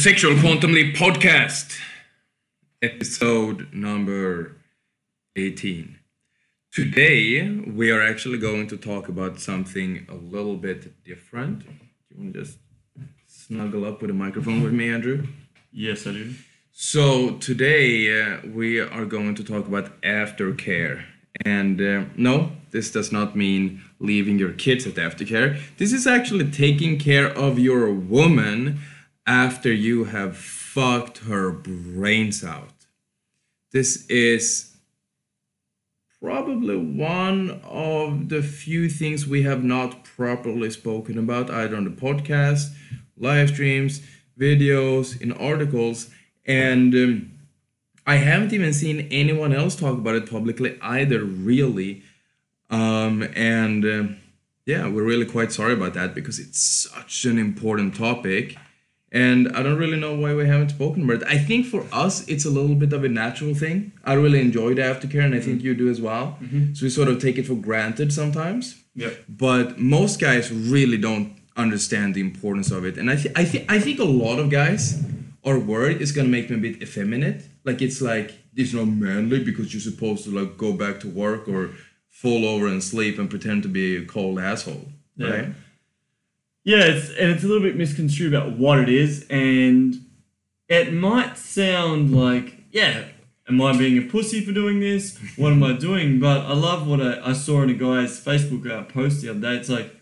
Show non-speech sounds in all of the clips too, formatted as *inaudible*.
Sexual Quantum Leap Podcast, episode number 18. Today, we are actually going to talk about something a little bit different. Do you want to just snuggle up with a microphone with me, Andrew? Yes, I do. So, today uh, we are going to talk about aftercare. And uh, no, this does not mean leaving your kids at aftercare. This is actually taking care of your woman after you have fucked her brains out. This is probably one of the few things we have not properly spoken about either on the podcast, live streams, videos, in articles, and um, I haven't even seen anyone else talk about it publicly either, really. Um, and uh, yeah, we're really quite sorry about that because it's such an important topic and I don't really know why we haven't spoken about it. I think for us, it's a little bit of a natural thing. I really enjoy the aftercare, and I think you do as well. Mm-hmm. So we sort of take it for granted sometimes. Yeah. But most guys really don't understand the importance of it, and I th- I think I think a lot of guys are worried it's gonna make them a bit effeminate. Like it's like it's not manly because you're supposed to like go back to work or fall over and sleep and pretend to be a cold asshole, Yeah. right? Yeah, it's, and it's a little bit misconstrued about what it is, and it might sound like, yeah, am I being a pussy for doing this? What am I doing? But I love what I, I saw in a guy's Facebook uh, post the other day. It's like,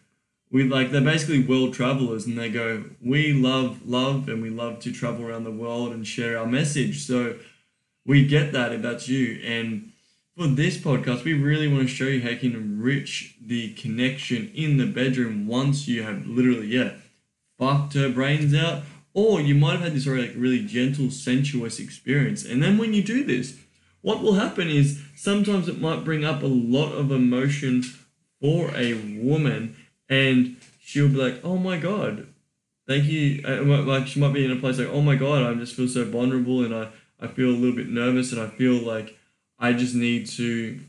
we like they're basically world travelers, and they go, we love love, and we love to travel around the world and share our message. So we get that if that's you, and for this podcast, we really want to show you how you can enrich the connection in the bedroom once you have literally, yeah, fucked her brains out, or you might have had this already like really gentle, sensuous experience. And then when you do this, what will happen is sometimes it might bring up a lot of emotion for a woman, and she'll be like, "Oh my god, thank you." Uh, Like she might be in a place like, "Oh my god, I just feel so vulnerable, and I I feel a little bit nervous, and I feel like." I just need to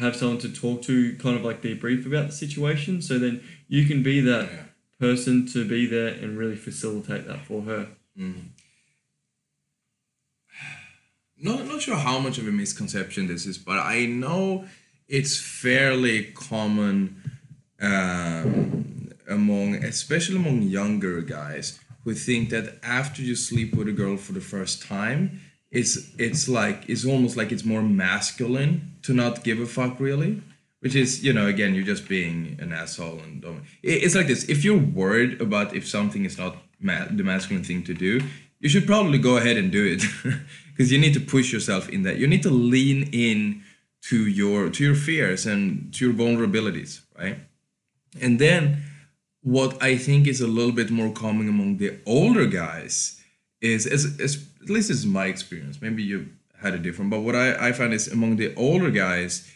have someone to talk to, kind of like debrief about the situation. So then you can be that Yeah. person to be there and really facilitate that for her. not not sure how much of a misconception this is, but I know it's fairly common um, among, especially among younger guys, who think that after you sleep with a girl for the first time, it's it's like it's almost like it's more masculine to not give a fuck really. Which is, you know, again, you're just being an asshole and It's like this: if you're worried about if something is not ma- the masculine thing to do, you should probably go ahead and do it, *laughs* because you need to push yourself in that. You need to lean in to your to your fears and to your vulnerabilities, right? And then, what I think is a little bit more common among the older guys is, as at least it's my experience. Maybe you had a different, but what I, I find is among the older guys,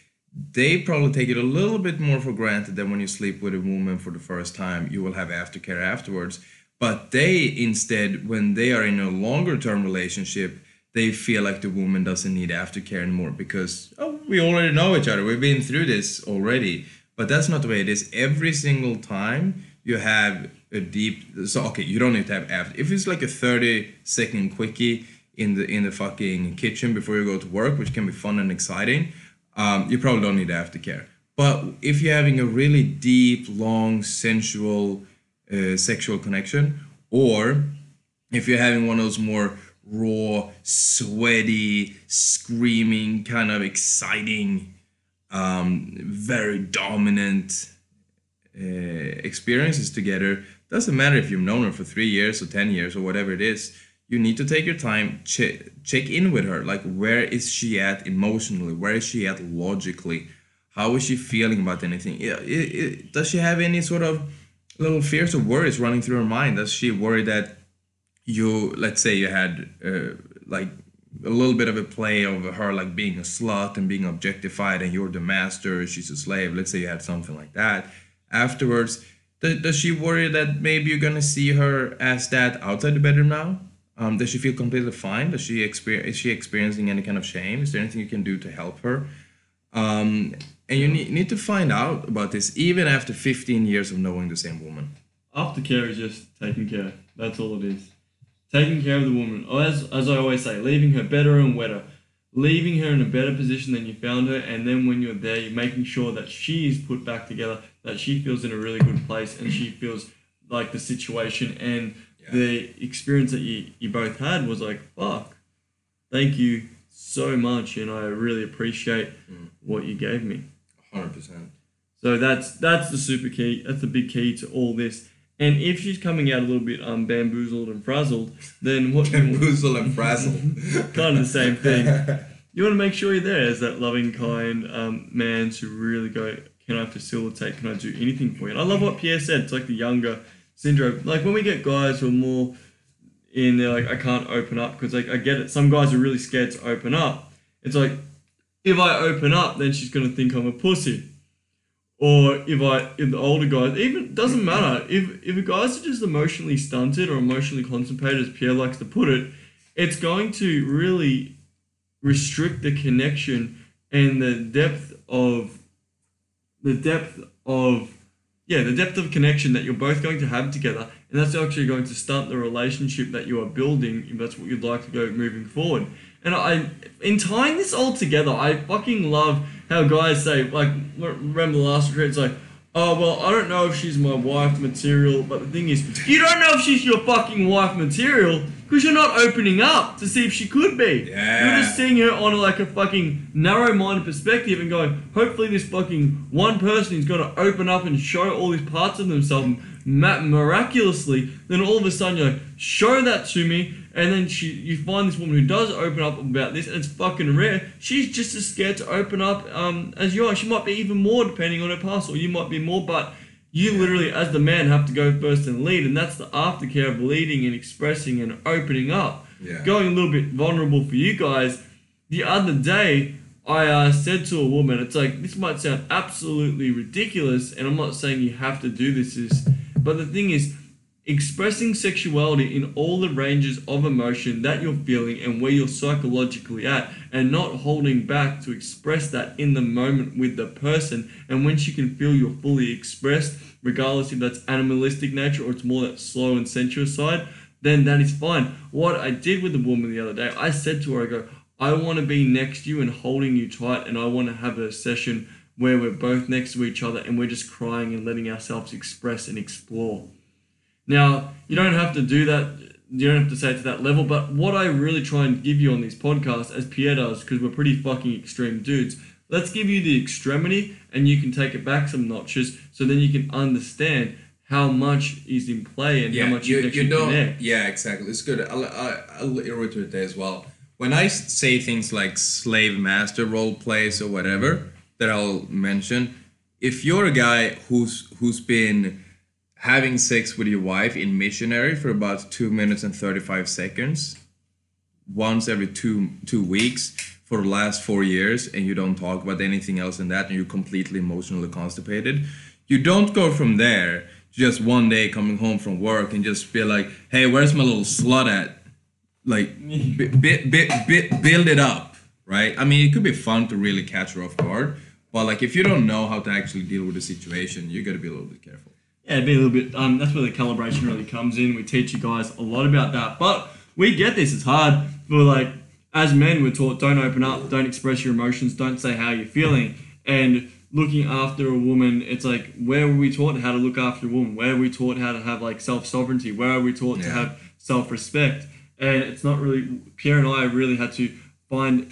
they probably take it a little bit more for granted that when you sleep with a woman for the first time, you will have aftercare afterwards. But they instead, when they are in a longer term relationship, they feel like the woman doesn't need aftercare anymore because oh, we already know each other. We've been through this already. But that's not the way it is. Every single time you have a deep so okay, you don't need to have after if it's like a 30 second quickie in the in the fucking kitchen before you go to work, which can be fun and exciting, um, you probably don't need aftercare. But if you're having a really deep, long, sensual uh, sexual connection, or if you're having one of those more raw, sweaty, screaming, kind of exciting, um, very dominant uh, experiences together, doesn't matter if you've known her for three years or 10 years or whatever it is, you need to take your time, che- check in with her. Like, where is she at emotionally? Where is she at logically? How is she feeling about anything? Yeah, it, it, does she have any sort of little fears or worries running through her mind? Does she worry that you, let's say, you had uh, like a little bit of a play of her like being a slut and being objectified, and you're the master, she's a slave. Let's say you had something like that. Afterwards, does, does she worry that maybe you're gonna see her as that outside the bedroom now? Um, does she feel completely fine? Does she experience? Is she experiencing any kind of shame? Is there anything you can do to help her? Um, and you need, need to find out about this even after 15 years of knowing the same woman. Aftercare is just taking care. That's all it is. Taking care of the woman, as, as I always say, leaving her better and wetter, leaving her in a better position than you found her, and then when you're there, you're making sure that she is put back together, that she feels in a really good place, and she feels like the situation and Yeah. the experience that you, you both had was like, fuck, thank you so much, and I really appreciate Mm. what you gave me. Hundred percent. So that's that's the super key. That's the big key to all this. And if she's coming out a little bit um bamboozled and frazzled, then what you, Bamboozle and frazzle. *laughs* kind of the same thing. You want to make sure you're there as that loving, kind um, man to really go. Can I facilitate? Can I do anything for you? And I love what Pierre said. It's like the younger syndrome. Like when we get guys who are more in, they're like, I can't open up because like I get it. Some guys are really scared to open up. It's like if I open up, then she's gonna think I'm a pussy. Or if I, if the older guys, even doesn't matter. If if a guys are just emotionally stunted or emotionally constipated, as Pierre likes to put it, it's going to really restrict the connection and the depth of the depth of yeah the depth of connection that you're both going to have together. And that's actually going to stunt the relationship that you are building if that's what you'd like to go moving forward and i in tying this all together i fucking love how guys say like remember the last retreat it's like oh well i don't know if she's my wife material but the thing is you don't know if she's your fucking wife material because you're not opening up to see if she could be Yeah. you're just seeing her on like a fucking narrow-minded perspective and going, hopefully this fucking one person is going to open up and show all these parts of themselves ma- miraculously. Then all of a sudden you're like, show that to me, and then she, you find this woman who does open up about this, and it's fucking rare. She's just as scared to open up um, as you are. She might be even more depending on her past, or you might be more, but. You literally, as the man, have to go first and lead, and that's the aftercare of leading and expressing and opening up Yeah. going a little bit vulnerable for you guys. The other day, I uh, said to a woman, it's like, this might sound absolutely ridiculous, and I'm not saying you have to do this, is, but the thing is, expressing sexuality in all the ranges of emotion that you're feeling and where you're psychologically at, and not holding back to express that in the moment with the person, and when she can feel you're fully expressed, regardless if that's animalistic nature or it's more that slow and sensuous side, then that is fine. What I did with the woman the other day, I said to her, I go, I want to be next to you and holding you tight, and I want to have a session where we're both next to each other and we're just crying and letting ourselves express and explore. Now, you don't have to do that, you don't have to say it to that level, but what I really try and give you on these podcasts, as Pierre does, because we're pretty fucking extreme dudes, let's give you the extremity and you can take it back some notches so then you can understand how much is in play and yeah, how much you, you, can you don't. connect. Yeah, exactly. It's good. I'll, I'll, I'll iterate that as well. When I say things like slave master role plays or whatever that I'll mention, if you're a guy who's who's been having sex with your wife in missionary for about two minutes and thirty five seconds, once every two two weeks for the last four years, and you don't talk about anything else than that, and you're completely emotionally constipated, you don't go from there just one day coming home from work and just be like, "Hey, where's my little slut at?" Like, bit, bit, bit, build it up, right? I mean, it could be fun to really catch her off guard, but like, if you don't know how to actually deal with the situation, you got to be a little bit careful. Yeah, be a little bit. Um, that's where the calibration really comes in. We teach you guys a lot about that, but we get this. It's hard for like as men. We're taught don't open up, don't express your emotions, don't say how you're feeling, and looking after a woman. It's like where were we taught how to look after a woman? Where were we taught how to have like self sovereignty? Where are we taught to have self respect? And it's not really. Pierre and I really had to find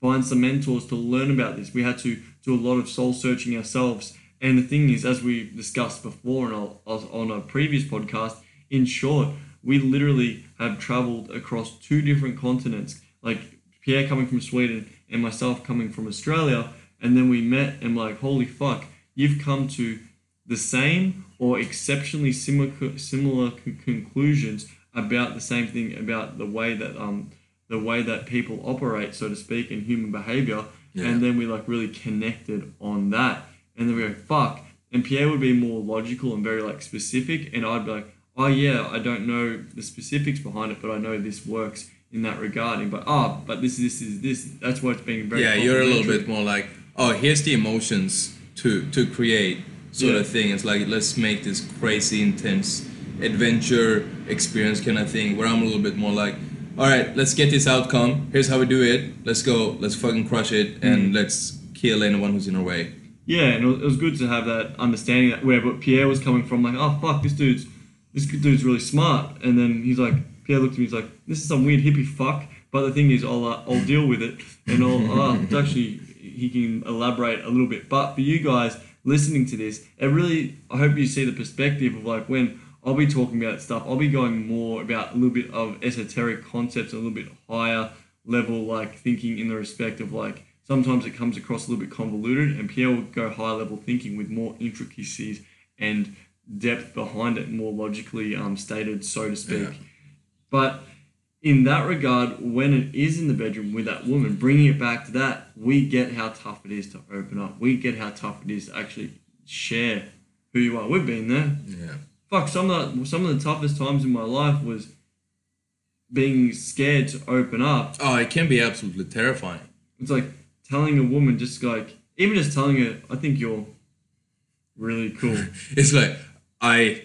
find some mentors to learn about this. We had to do a lot of soul searching ourselves. And the thing is, as we discussed before and I'll- I'll- on a previous podcast, in short, we literally have traveled across two different continents. Like Pierre coming from Sweden and myself coming from Australia. And then we met and like, holy fuck, you've come to the same or exceptionally similar similar con- conclusions about the same thing about the way that um the way that people operate, so to speak, in human behavior. Yeah. And then we like really connected on that. And then we go, fuck. And Pierre would be more logical and very like specific. And I'd be like, oh yeah, I don't know the specifics behind it, but I know this works in that regarding. But ah, but this, this is this. That's why it's being very. yeah, you're a little bit more like, oh, here's the emotions to to create sort Yeah. of thing. It's like let's make this crazy intense adventure experience kind of thing where I'm a little bit more like, all right, let's get this outcome. Here's how we do it. Let's go. Let's fucking crush it and Mm. let's kill anyone who's in our way. Yeah, and it was, good to have that understanding that where but Pierre was coming from, like, oh fuck, this dude's this dude's really smart, and then he's like, Pierre looked at me, he's like, this is some weird hippie fuck, but the thing is, I'll uh, I'll deal with it, and I'll *laughs* uh, it's actually he can elaborate a little bit, but for you guys listening to this, it really I hope you see the perspective of like when I'll be talking about stuff, I'll be going more about a little bit of esoteric concepts, a little bit higher level like thinking in the respect of like sometimes it comes across a little bit convoluted and Pierre will go high level thinking with more intricacies and depth behind it, more logically um, stated, so to speak. Yeah. But in that regard, when it is in the bedroom with that woman, bringing it back to that, we get how tough it is to open up. We get how tough it is to actually share who you are. We've been there. Yeah. Fuck, some of the, some of the toughest times in my life was being scared to open up Oh, it can be absolutely terrifying. it's like telling a woman just like even just telling her I think you're really cool. *laughs* It's like I,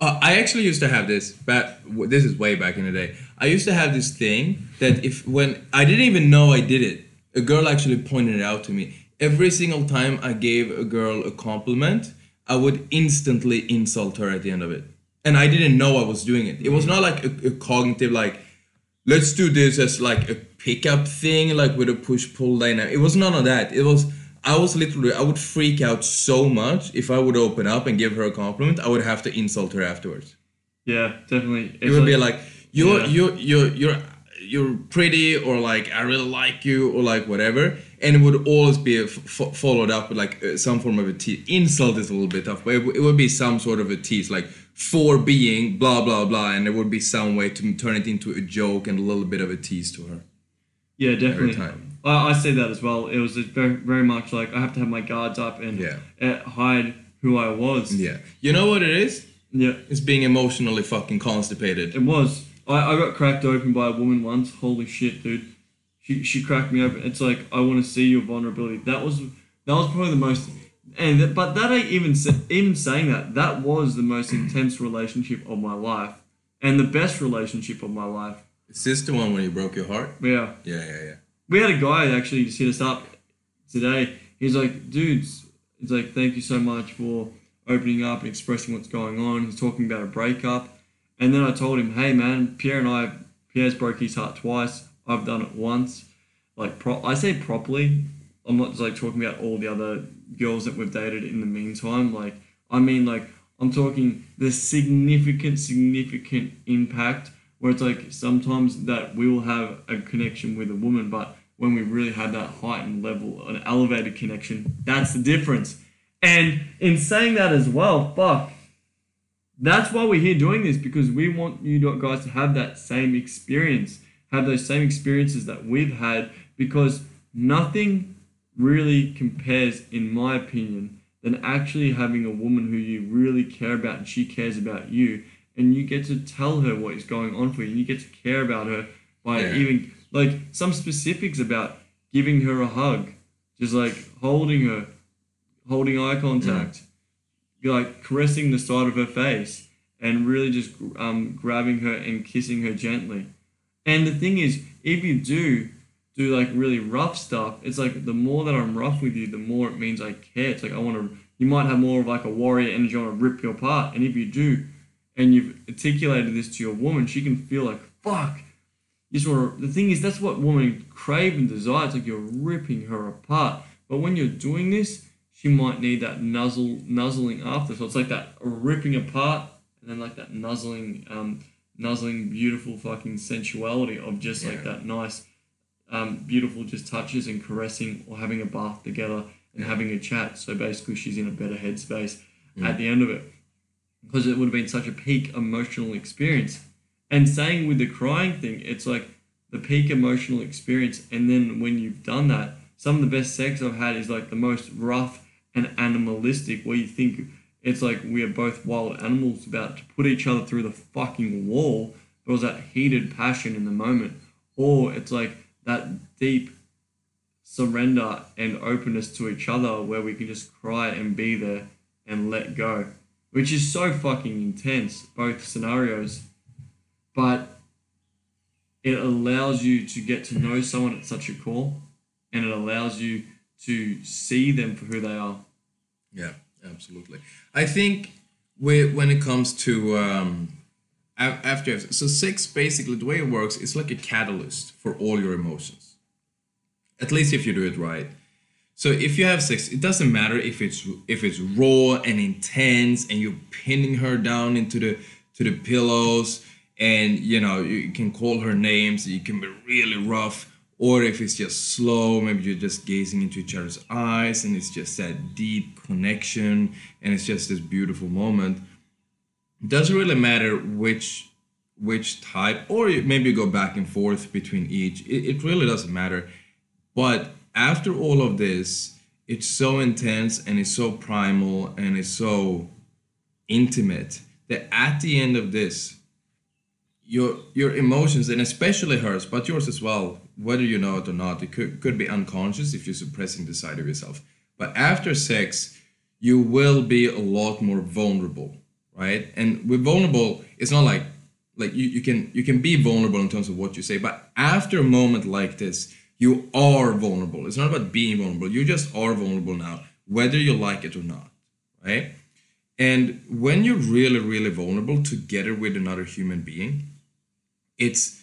uh, I actually used to have this. but this is way back in the day. I used to have this thing that if when I didn't even know I did it, a girl actually pointed it out to me. Every single time I gave a girl a compliment, I would instantly insult her at the end of it, and I didn't know I was doing it. It was not like a, a cognitive like let's do this as like a pickup thing, like with a push pull dynamic. It was none of that. It was I was literally I would freak out so much if I would open up and give her a compliment. I would have to insult her afterwards. yeah, definitely. It would be like you're Yeah. you're you're you're you're pretty or like I really like you or like whatever, and it would always be f- f- followed up with like uh, some form of a tease. Insult is a little bit tough, but it, w- it would be some sort of a tease, like for being blah blah blah, and there would be some way to turn it into a joke and a little bit of a tease to her. yeah, definitely. time. I, I see that as well. It was very very much like I have to have my guards up and Yeah. uh, hide who I was. Yeah, you know what it is? Yeah, It's being emotionally fucking constipated. it was. I, I got cracked open by a woman once. Holy shit, dude. She, she cracked me open. It's like I want to see your vulnerability. That was that was probably the most, and that, but that ain't even even saying that that was the most intense relationship of my life, and the best relationship of my life. Is this the one when you broke your heart? Yeah, Yeah, yeah, yeah. we had a guy actually just hit us up today. He's like, dudes, it's like, thank you so much for opening up and expressing what's going on. He's talking about a breakup. And then I told him, hey man, Pierre and I, Pierre's broke his heart twice. I've done it once. Like, pro- I say properly. I'm not just like talking about all the other girls that we've dated in the meantime. Like, I mean, like, I'm talking the significant, significant impact where it's like sometimes that we will have a connection with a woman, but when we really have that heightened level, an elevated connection, that's the difference. And in saying that as well, fuck, that's why we're here doing this because we want you guys to have that same experience, have those same experiences that we've had because nothing really compares, in my opinion, than actually having a woman who you really care about and she cares about you and you get to tell her what is going on for you and you get to care about her by Yeah. even like some specifics about giving her a hug just like holding her holding eye contact you're like caressing the side of her face and really just um, grabbing her and kissing her gently and the thing is if you do do like really rough stuff it's like the more that i'm rough with you the more it means i care. It's like i want to you might have more of like a warrior energy i want to rip you apart. And if you do and you've articulated this to your woman she can feel like fuck. You sort of, the thing is that's what women crave and desire. It's like you're ripping her apart. But when you're doing this she might need that nuzzle nuzzling after. So it's like that ripping apart and then like that nuzzling um nuzzling beautiful fucking sensuality of just like that nice um, beautiful just touches and caressing or having a bath together and Yeah. having a chat. So basically she's in a better headspace at the end of it. Because it would have been such a peak emotional experience. And saying with the crying thing. It's like the peak emotional experience. And then when you've done that some of the best sex i've had is like the most rough and animalistic where you think it's like we are both wild animals about to put each other through the fucking wall there was that heated passion in the moment or it's like that deep surrender and openness to each other where we can just cry and be there and let go which is so fucking intense, both scenarios. But it allows you to get to know someone at such a core and it allows you to see them for who they are. Yeah, absolutely. I think when it comes to um, after so sex, basically the way it works is like a catalyst for all your emotions. At least if you do it right. So if you have sex, it doesn't matter if it's if it's raw and intense and you're pinning her down into the to the pillows and you know you can call her names, you can be really rough or if it's just slow, maybe you're just gazing into each other's eyes and it's just that deep connection and it's just this beautiful moment. It doesn't really matter which which type, or maybe you go back and forth between each. It, it really doesn't matter. But after all of this, it's so intense and it's so primal and it's so intimate that at the end of this, your your emotions and especially hers, but yours as well, whether you know it or not, it could, could be unconscious if you're suppressing the side of yourself. But after sex, you will be a lot more vulnerable, right? And with vulnerable, it's not like like you, you can you can be vulnerable in terms of what you say, but after a moment like this, you are vulnerable. It's not about being vulnerable. You just are vulnerable now, whether you like it or not, right? And when you're really, really vulnerable together with another human being, it's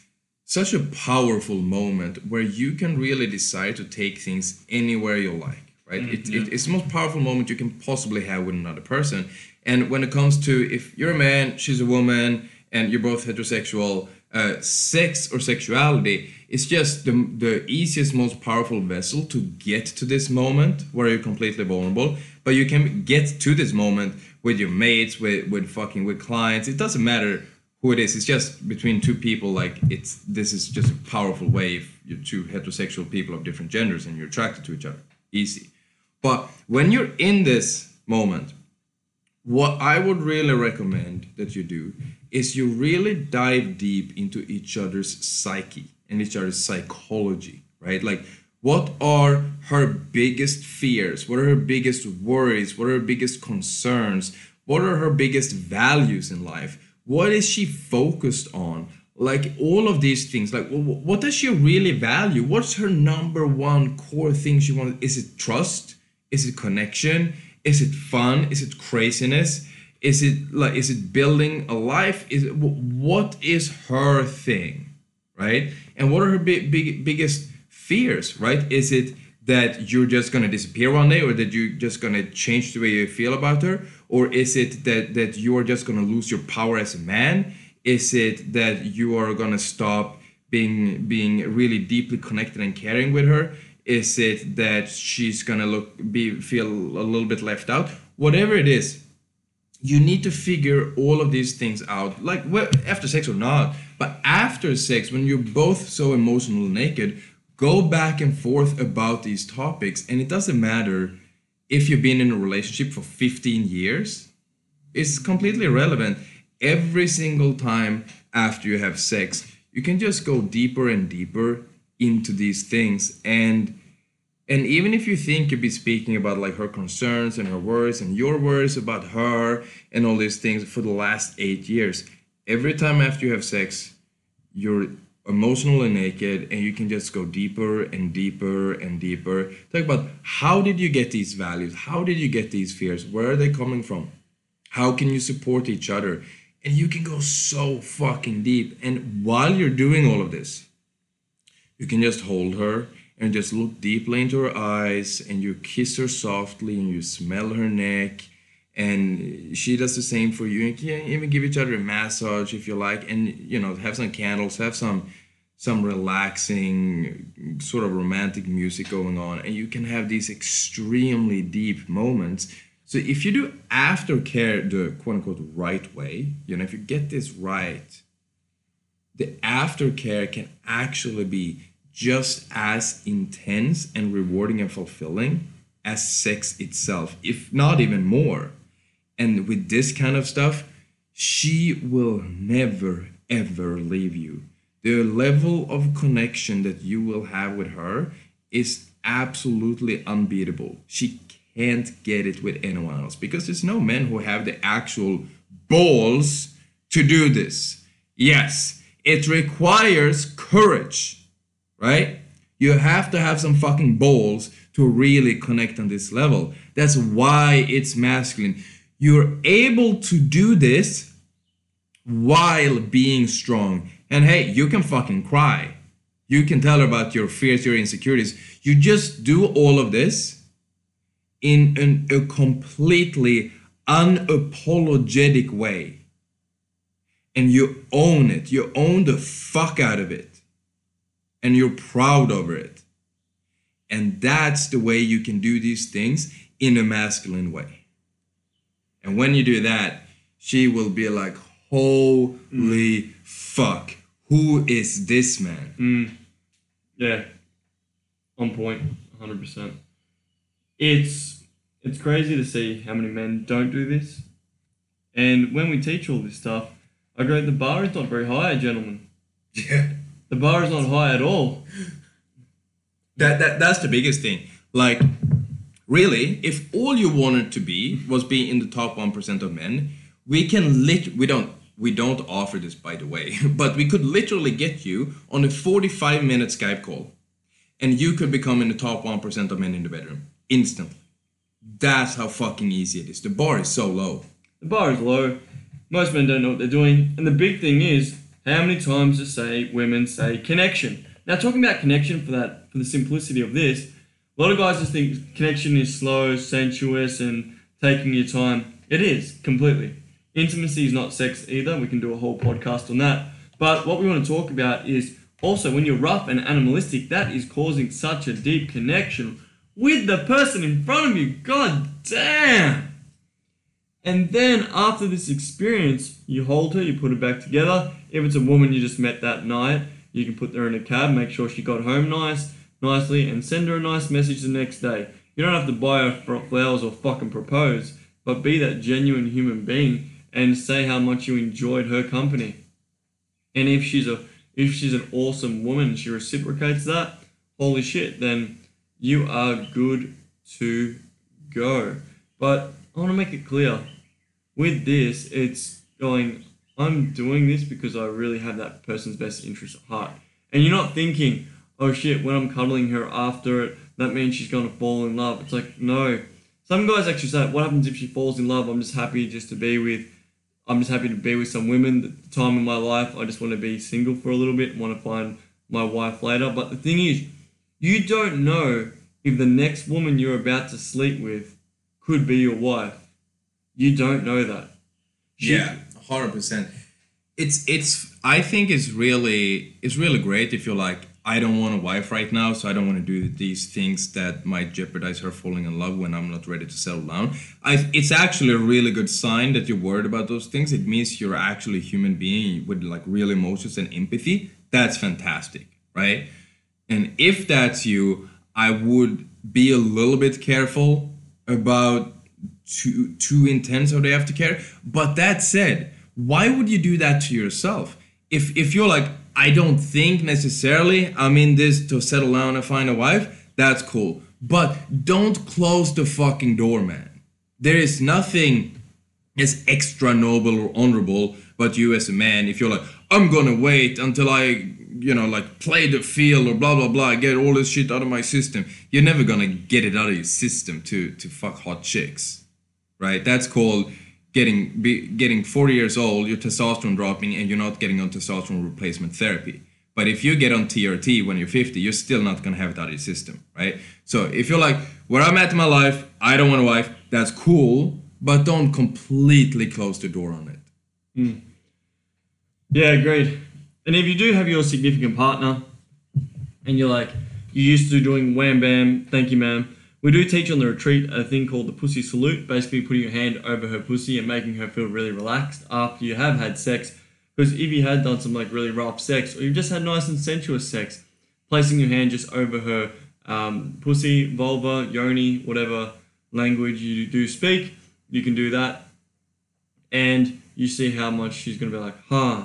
such a powerful moment where you can really decide to take things anywhere you like, right? It, it, it's the most powerful moment you can possibly have with another person. And when it comes to if you're a man, she's a woman, and you're both heterosexual, uh, sex or sexuality is just the, the easiest, most powerful vessel to get to this moment where you're completely vulnerable. But you can get to this moment with your mates, with, with fucking with clients. It doesn't matter who it is. It's just between two people. Like it's this is just a powerful way if you're two heterosexual people of different genders and you're attracted to each other. Easy. But when you're in this moment, what I would really recommend that you do is you really dive deep into each other's psyche and each other's psychology, right? Like, what are her biggest fears? What are her biggest worries? What are her biggest concerns? What are her biggest values in life? What is she focused on? Like, all of these things, like, wh- wh- what does she really value? What's her number one core thing she wants? Is it trust? Is it connection? Is it fun? Is it craziness? Is it like is it building a life? Is it, what is her thing, right? And what are her big, big biggest fears, right? Is it that you're just gonna disappear one day, or that you're just gonna change the way you feel about her, or is it that that you are just gonna lose your power as a man? Is it that you are gonna stop being being really deeply connected and caring with her? Is it that she's gonna look be feel a little bit left out? Whatever it is, you need to figure all of these things out, like after sex or not. But after sex, when you're both so emotionally naked, go back and forth about these topics, and it doesn't matter if you've been in a relationship for 15 years. It's completely irrelevant. Every single time after you have sex, you can just go deeper and deeper into these things and and even if you think you'd be speaking about like her concerns and her worries and your worries about her and all these things for the last eight years, every time after you have sex, you're emotionally naked and you can just go deeper and deeper and deeper. Talk about how did you get these values? How did you get these fears? Where are they coming from? How can you support each other? And you can go so fucking deep. And while you're doing all of this, you can just hold her and just look deeply into her eyes and you kiss her softly and you smell her neck and she does the same for you. And can even give each other a massage if you like. And you know have some candles have some some relaxing sort of romantic music going on. And you can have these extremely deep moments. So if you do aftercare the quote unquote right way you know if you get this right the aftercare can actually be just as intense and rewarding and fulfilling as sex itself, if not even more. And with this kind of stuff, she will never ever leave you. The level of connection that you will have with her is absolutely unbeatable. She can't get it with anyone else because there's no men who have the actual balls to do this. Yes, it requires courage, right? You have to have some fucking balls to really connect on this level. That's why it's masculine. You're able to do this while being strong. And hey, you can fucking cry. You can tell her about your fears, your insecurities. You just do all of this in an, a completely unapologetic way. And you own it. You own the fuck out of it. And you're proud over it. And that's the way you can do these things in a masculine way. And when you do that, she will be like, holy mm. fuck, who is this man? Mm. Yeah, on point, 100%. It's, it's crazy to see how many men don't do this. And when we teach all this stuff, I go, the bar is not very high, gentlemen. Yeah. The bar is not high at all. That, that that's the biggest thing. Like, really, if all you wanted to be was being in the top one percent of men, we can lit we don't we don't offer this by the way, *laughs* but we could literally get you on a 45 minute Skype call and you could become in the top 1% of men in the bedroom instantly. That's how fucking easy it is. The bar is so low. The bar is low. Most men don't know what they're doing. And the big thing is how many times to say women say connection. Now talking about connection for that for the simplicity of this, a lot of guys just think connection is slow, sensuous, and taking your time. It is completely. Intimacy is not sex either. We can do a whole podcast on that. But what we want to talk about is also when you're rough and animalistic, that is causing such a deep connection with the person in front of you. God damn. And then after this experience, you hold her, you put her back together. If it's a woman you just met that night, you can put her in a cab, make sure she got home nice, nicely, and send her a nice message the next day. You don't have to buy her flowers or fucking propose, but be that genuine human being and say how much you enjoyed her company. And if she's a if she's an awesome woman, she reciprocates that. Holy shit! Then you are good to go. But I want to make it clear with this, it's going, I'm doing this because I really have that person's best interest at heart. And you're not thinking, oh shit, when I'm cuddling her after it, that means she's to fall in love. It's like, no. Some guys actually say, what happens if she falls in love? I'm just happy just to be with, I'm just happy to be with some women. The time in my life, I just want to be single for a little bit and want to find my wife later. But the thing is, you don't know if the next woman you're about to sleep with could be your wife. You don't know that. She, yeah, hundred percent. It's it's. I think it's really it's really great if you're like I don't want a wife right now, so I don't want to do these things that might jeopardize her falling in love when I'm not ready to settle down. I, it's actually a really good sign that you're worried about those things. It means you're actually a human being with like real emotions and empathy. That's fantastic, right? And if that's you, I would be a little bit careful about too too intense how they have to care. But that said, why would you do that to yourself? If if you're like, I don't think necessarily I'm in this to settle down and find a wife, that's cool. But don't close the fucking door, man. There is nothing as extra noble or honorable but you as a man if you're like, I'm gonna wait until I you know, like play the field or blah blah blah, get all this shit out of my system. You're never gonna get it out of your system to to fuck hot chicks right? That's called getting be, getting 40 years old, your testosterone dropping, and you're not getting on testosterone replacement therapy. But if you get on TRT when you're 50, you're still not gonna have it out of your system, right? So if you're like, where I'm at in my life, I don't want a wife, that's cool, but don't completely close the door on it. Mm. Yeah, agreed. And if you do have your significant partner, and you're like, you're used to doing wham bam, thank you, ma'am, we do teach on the retreat a thing called the pussy salute, basically putting your hand over her pussy and making her feel really relaxed after you have had sex. Because if you had done some like really rough sex, or you've just had nice and sensuous sex, placing your hand just over her um, pussy, vulva, yoni, whatever language you do speak, you can do that. And you see how much she's going to be like, huh,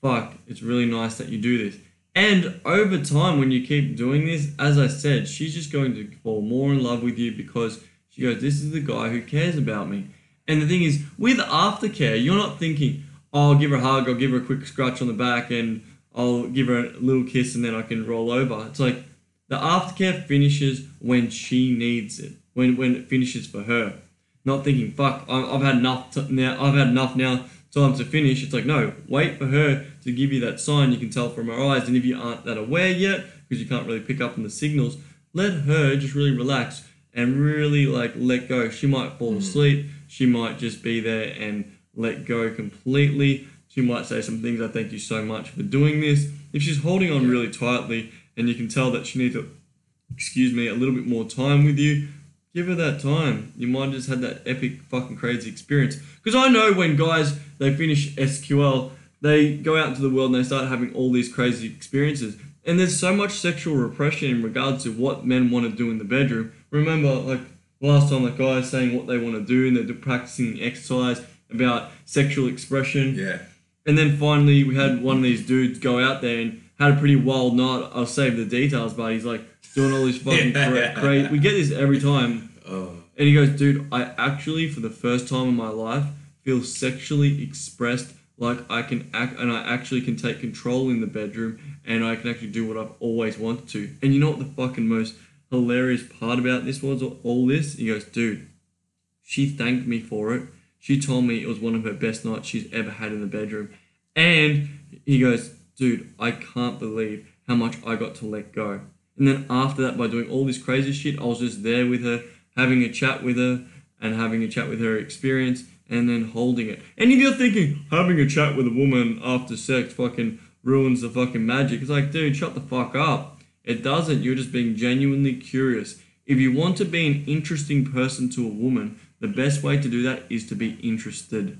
fuck, it's really nice that you do this. And over time, when you keep doing this, as I said, she's just going to fall more in love with you because she goes, This is the guy who cares about me. And the thing is, with aftercare, you're not thinking, oh, I'll give her a hug, I'll give her a quick scratch on the back, and I'll give her a little kiss, and then I can roll over. It's like the aftercare finishes when she needs it, when, when it finishes for her. Not thinking, fuck, I've had enough now, I've had enough now, time to finish. It's like, no, wait for her to give you that sign. You can tell from her eyes, and if you aren't that aware yet, because you can't really pick up on the signals, let her just really relax and really like let go. She might fall hmm. asleep. She might just be there and let go completely. She might say some things. I thank you so much for doing this. If she's holding on really tightly and you can tell that she needs a, excuse me, a little bit more time with you, give her that time. You might have just had that epic fucking crazy experience. Because I know when guys they finish SQL, they go out into the world and they start having all these crazy experiences. And there's so much sexual repression in regards to what men want to do in the bedroom. Remember, like last time, like guys saying what they want to do and they're practicing exercise about sexual expression. Yeah. And then finally, we had one of these dudes go out there and had a pretty wild night. I'll save the details, but he's like doing all this fucking Yeah. cra- crazy. We get this every time. Oh. And he goes, dude, I actually, for the first time in my life, feel sexually expressed like I can act and I actually can take control in the bedroom and I can actually do what I've always wanted to. And you know what the fucking most hilarious part about this was? All this? He goes, dude, she thanked me for it. She told me it was one of her best nights she's ever had in the bedroom. And he goes, dude, I can't believe how much I got to let go. And then after that, by doing all this crazy shit, I was just there with her, having a chat with her, and having a chat with her experience, and then holding it. And if you're thinking, having a chat with a woman after sex fucking ruins the fucking magic, it's like, dude, shut the fuck up. It doesn't. You're just being genuinely curious. If you want to be an interesting person to a woman, the best way to do that is to be interested.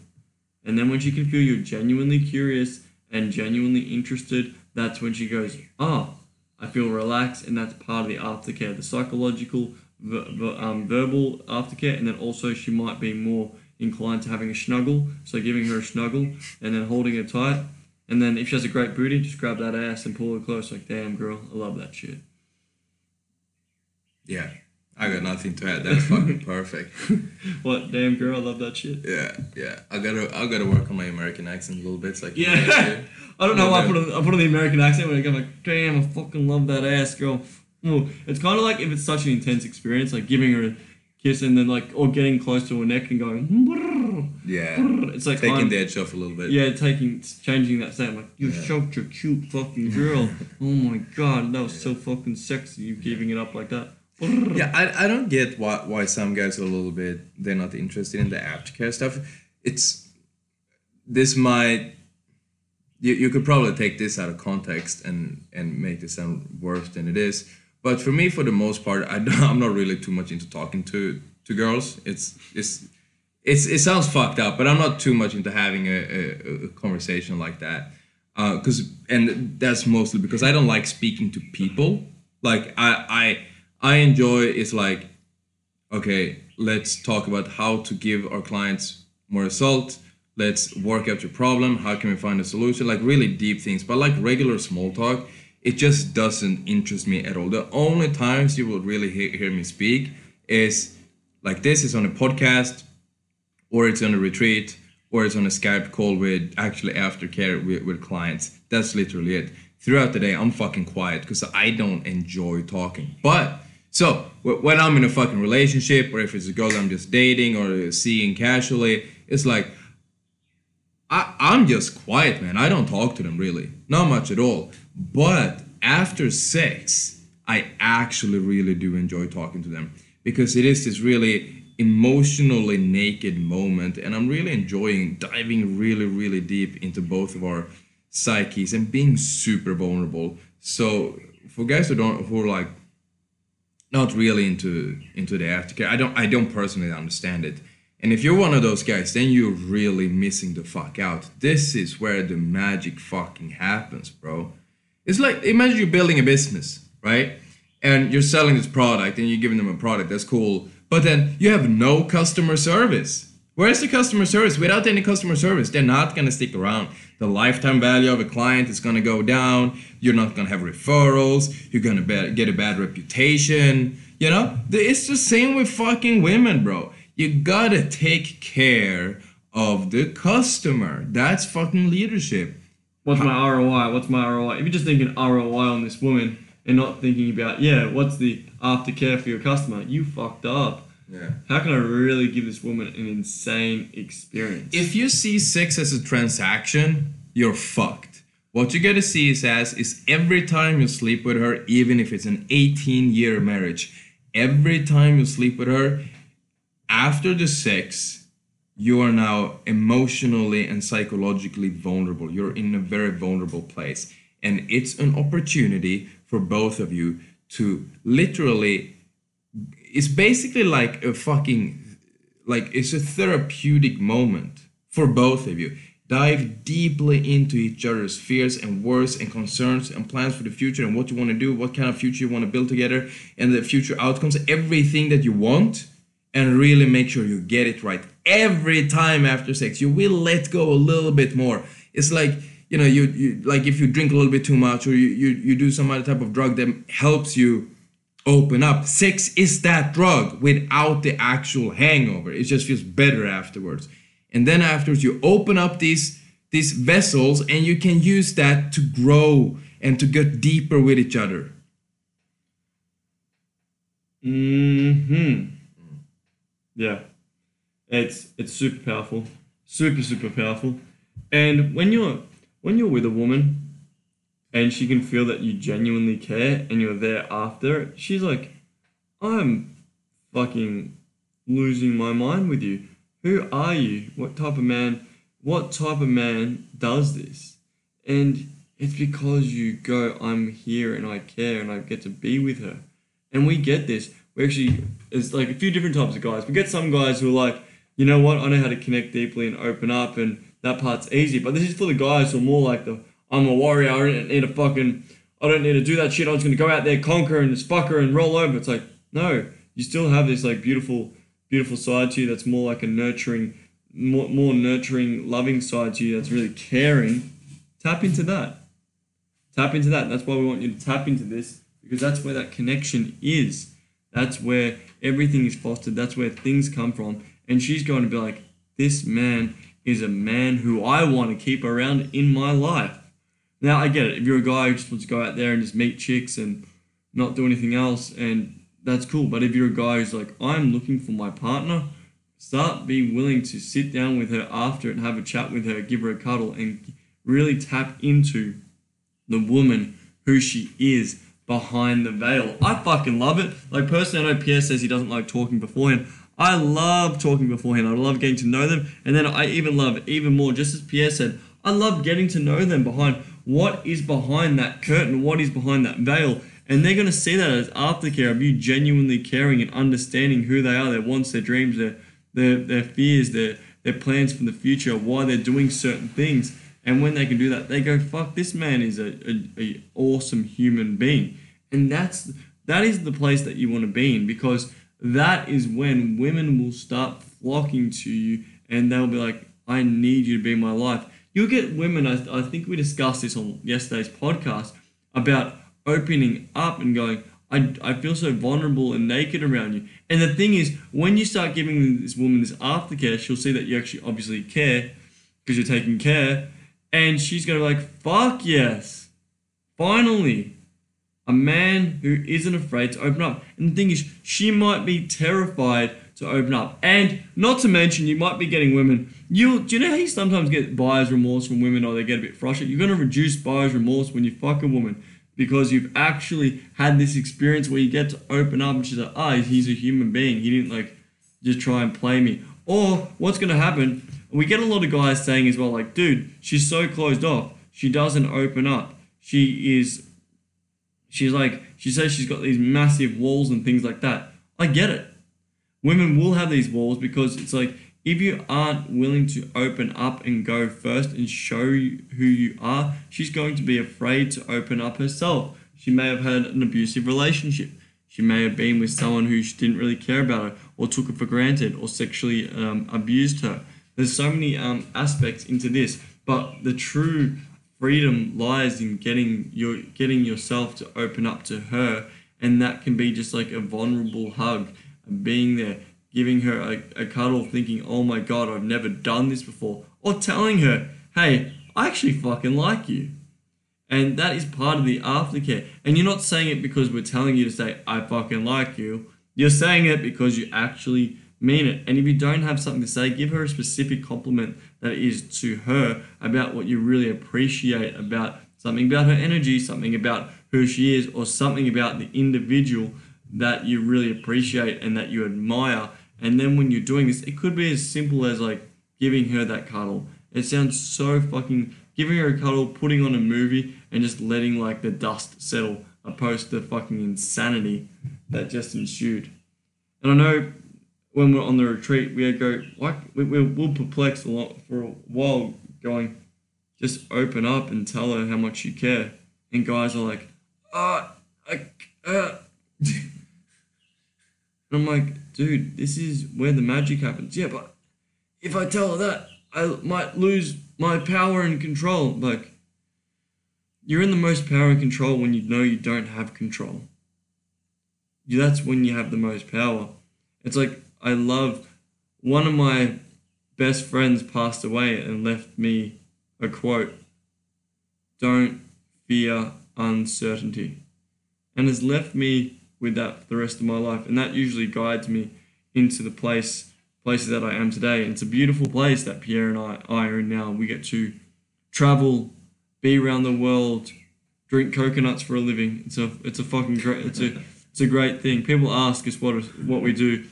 And then when she can feel you're genuinely curious and genuinely interested, that's when she goes, oh, I feel relaxed, and that's part of the aftercare, the psychological, ver- um, verbal aftercare, and then also she might be more inclined to having a snuggle, so giving her a snuggle and then holding her tight, and then if she has a great booty, just grab that ass and pull her close, like, damn girl, I love that shit. Yeah. I got nothing to add. That's fucking perfect. *laughs* What, damn girl, I love that shit. Yeah, yeah. I gotta, I gotta work on my American accent a little bit. So I Yeah. *laughs* I don't know why I put on, I put on the American accent when I go like, damn, I fucking love that ass, girl. Ooh, It's kind of like if it's such an intense experience, like giving her a kiss and then like, or getting close to her neck and going, hmm, brrr, yeah. brrr. it's like Taking kind- the edge off a little bit. yeah, taking, changing that sound. Like, you're Yeah. such a cute fucking girl. *laughs* oh my god, that was so fucking sexy, you giving it up like that. Brrr. Yeah, I, I don't get why why some guys are a little bit they're not interested in the aftercare stuff. It's this might you, you could probably take this out of context and and make this sound worse than it is. But for me, for the most part, I *laughs* I'm not really too much into talking to to girls. It's it's it's it sounds fucked up, but I'm not too much into having a, a, a conversation like that. Uh, because and that's mostly because I don't like speaking to people. Like I I I enjoy is like okay, let's talk about how to give our clients more result. Let's work out your problem. How can we find a solution? Like really deep things, but like regular small talk, it just doesn't interest me at all. The only times you will really hear, hear me speak is like this is on a podcast, or it's on a retreat, or it's on a Skype call with actually aftercare with, with clients. That's literally it. Throughout the day, I'm fucking quiet because I don't enjoy talking. But so when I'm in a fucking relationship, or if it's a girl I'm just dating or seeing casually, it's like I, I'm just quiet, man. I don't talk to them really, not much at all. But after sex, I actually really do enjoy talking to them because it is this really emotionally naked moment, and I'm really enjoying diving really, really deep into both of our psyches and being super vulnerable. So for guys who don't, who are like not really into into the aftercare, I don't, I don't personally understand it. And if you're one of those guys, then you're really missing the fuck out. This is where the magic fucking happens, bro. It's like imagine you're building a business, right? And you're selling this product and you're giving them a product that's cool, but then you have no customer service. Where's the customer service? Without any customer service, they're not gonna stick around. The lifetime value of a client is gonna go down. You're not gonna have referrals. You're gonna get a bad reputation. You know, it's the same with fucking women, bro. You gotta take care of the customer. That's fucking leadership. What's my ROI? What's my ROI? If you're just thinking ROI on this woman and not thinking about, yeah, what's the aftercare for your customer, you fucked up. Yeah. How can I really give this woman an insane experience? If you see sex as a transaction, you're fucked. What you gotta see it as is every time you sleep with her, even if it's an 18 year marriage, every time you sleep with her, after the sex, you are now emotionally and psychologically vulnerable. You're in a very vulnerable place. And it's an opportunity for both of you to literally, it's basically like a fucking like it's a therapeutic moment for both of you dive deeply into each other's fears and worries and concerns and plans for the future and what you want to do what kind of future you want to build together and the future outcomes everything that you want and really make sure you get it right every time after sex you will let go a little bit more it's like you know you, you like if you drink a little bit too much or you, you you do some other type of drug that helps you open up. Sex is that drug without the actual hangover. It just feels better afterwards. And then afterwards, you open up these these vessels, and you can use that to grow and to get deeper with each other. Hmm. Yeah. It's it's super powerful, super super powerful, and when you're when you're with a woman, and she can feel that you genuinely care, and you're there after, she's like, I'm fucking losing my mind with you. Who are you? What type of man? What type of man does this? And it's because you go, I'm here and I care and I get to be with her. And we get this. We actually, it's like a few different types of guys. We get some guys who are like, you know what, I know how to connect deeply and open up, and that part's easy. But this is for the guys who are more like the, I'm a warrior, I don't need to fucking, I don't need to do that shit. I'm just gonna go out there, conquer, and just fuck her and roll over. It's like, no, you still have this like beautiful, beautiful side to you that's more like a nurturing, more, more nurturing, loving side to you that's really caring. Tap into that. Tap into that. That's why we want you to tap into this because that's where that connection is. That's where everything is fostered. That's where things come from. And she's going to be like, this man is a man who I want to keep around in my life. Now, I get it. If you're a guy who just wants to go out there and just meet chicks and not do anything else, and that's cool. But if you're a guy who's like, I'm looking for my partner, start being willing to sit down with her after and have a chat with her, give her a cuddle, and really tap into the woman who she is behind the veil. I fucking love it. Like personally, I know Pierre says he doesn't like talking beforehand. I love talking beforehand. I love getting to know them, and then I even love even more. Just as Pierre said, I love getting to know them behind what is behind that curtain, what is behind that veil, and they're gonna see that as aftercare of you genuinely caring and understanding who they are, their wants, their dreams, their their their fears, their their plans for the future, why they're doing certain things. And when they can do that, they go, "Fuck, this man is a, a, a awesome human being," and that's that is the place that you want to be in because that is when women will start flocking to you and they'll be like, "I need you to be my life." You'll get women. I, I think we discussed this on yesterday's podcast about opening up and going. I, I feel so vulnerable and naked around you. And the thing is, when you start giving this woman this aftercare, she'll see that you actually obviously care because you're taking care. And she's going to be like, fuck yes. Finally, a man who isn't afraid to open up. And the thing is, she might be terrified to open up. And not to mention, you might be getting women. You do you know how you sometimes get buyer's remorse from women, or they get a bit frustrated? You're gonna reduce buyer's remorse when you fuck a woman because you've actually had this experience where you get to open up, and she's like, ah, he's a human being. He didn't like just try and play me. Or what's gonna happen? We get a lot of guys saying as well, like, dude, she's so closed off. She doesn't open up. She is she's like she says she's got these massive walls and things like that. I get it. Women will have these walls because it's like if you aren't willing to open up and go first and show who you are, she's going to be afraid to open up herself. She may have had an abusive relationship. She may have been with someone who she didn't really care about her, or took her for granted or sexually um, abused her. There's so many um, aspects into this, but the true freedom lies in getting your getting yourself to open up to her, and that can be just like a vulnerable hug, being there, giving her a, a cuddle, thinking, "Oh my God, I've never done this before," or telling her, "Hey, I actually fucking like you." And that is part of the aftercare. And you're not saying it because we're telling you to say, I fucking like you. You're saying it because you actually mean it. And if you don't have something to say, give her a specific compliment that is to her about what you really appreciate about something about her energy, something about who she is, or something about the individual that you really appreciate and that you admire. And then when you're doing this, it could be as simple as like giving her that cuddle. It sounds so fucking giving her a cuddle, putting on a movie, and just letting like the dust settle, opposed to the fucking insanity that just ensued. And I know when we're on the retreat, we go like we, we, we'll perplex a lot for a while, going, just open up and tell her how much you care. And guys are like, ah, I, uh. *laughs* and I'm like, dude, this is where the magic happens. Yeah, but if I tell her that, I might lose my power and control. Like, you're in the most power and control when you know you don't have control. That's when you have the most power. It's like, I love one of my best friends passed away and left me a quote Don't fear uncertainty. And has left me with that for the rest of my life. And that usually guides me into the place places that I am today. And it's a beautiful place that Pierre and I, I are in now. We get to travel, be around the world, drink coconuts for a living. It's a it's a fucking great it's a it's a great thing. People ask us what what we do.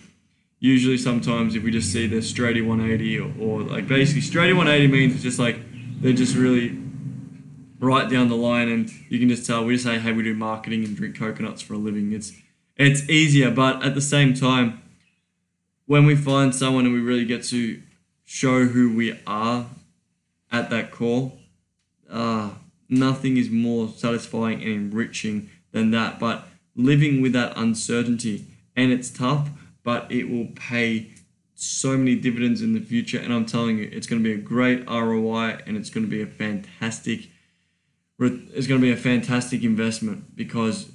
Usually, sometimes if we just see the straighty 180 or, or like basically straighty 180 means it's just like they're just really right down the line, and you can just tell we just say, hey, we do marketing and drink coconuts for a living. It's it's easier, but at the same time when we find someone and we really get to show who we are at that core, uh, nothing is more satisfying and enriching than that. But living with that uncertainty, and it's tough, but it will pay so many dividends in the future. And I'm telling you, it's going to be a great ROI and it's going to be a fantastic. It's going to be a fantastic investment because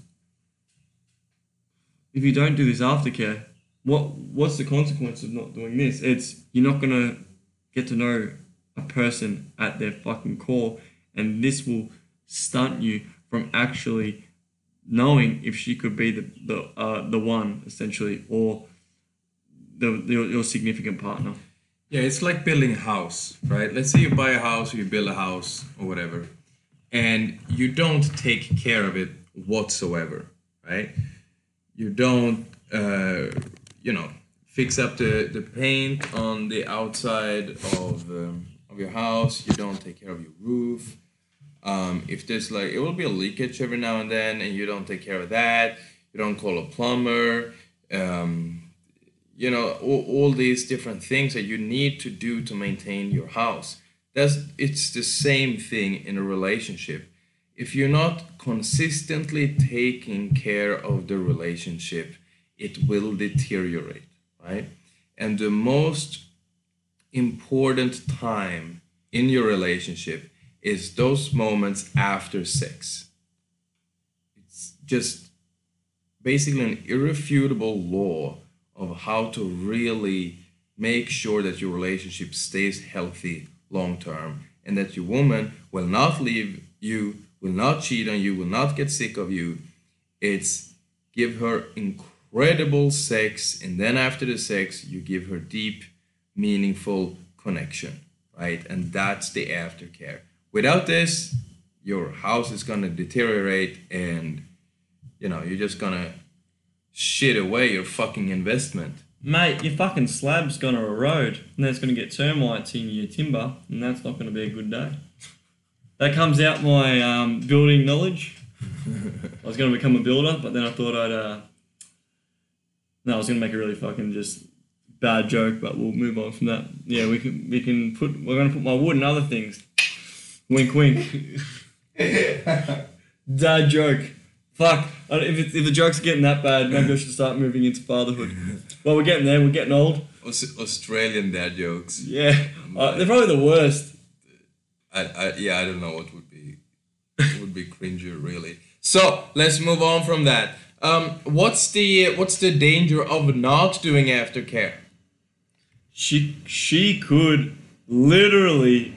if you don't do this aftercare, what what's the consequence of not doing this? It's you're not gonna get to know a person at their fucking core, and this will stunt you from actually knowing if she could be the the uh, the one essentially or the, the your significant partner. Yeah, it's like building a house, right? Let's say you buy a house or you build a house or whatever, and you don't take care of it whatsoever, right? You don't uh, you know fix up the, the paint on the outside of um, of your house. You don't take care of your roof. Um, if there's like it will be a leakage every now and then, and you don't take care of that, you don't call a plumber. Um, you know all, all these different things that you need to do to maintain your house. That's it's the same thing in a relationship. If you're not consistently taking care of the relationship, it will deteriorate, right? And the most important time in your relationship is those moments after sex. It's just basically an irrefutable law of how to really make sure that your relationship stays healthy long term and that your woman will not leave you, will not cheat on you, will not get sick of you. It's give her incredible sex, and then after the sex, you give her deep, meaningful connection, right? And that's the aftercare. Without this, your house is gonna deteriorate, and you know you're just gonna shit away your fucking investment. Mate, your fucking slab's gonna erode, and that's gonna get termites in your timber, and that's not gonna be a good day. That comes out my um, building knowledge. *laughs* I was gonna become a builder, but then I thought I'd uh, no, I was gonna make a really fucking just bad joke, but we'll move on from that. Yeah, we can we can put we're gonna put my wood and other things. Wink, wink. *laughs* Dad joke. Fuck. Don't- If, it's, if the jokes are getting that bad, maybe I should start moving into fatherhood. Well, we're getting there. We're getting old. Aus- Australian dad jokes. Yeah. Uh, they're probably the worst. I, I yeah, I don't know what would be would be cringer really. So let's move on from that. Um, what's the what's the danger of not doing aftercare? She she could literally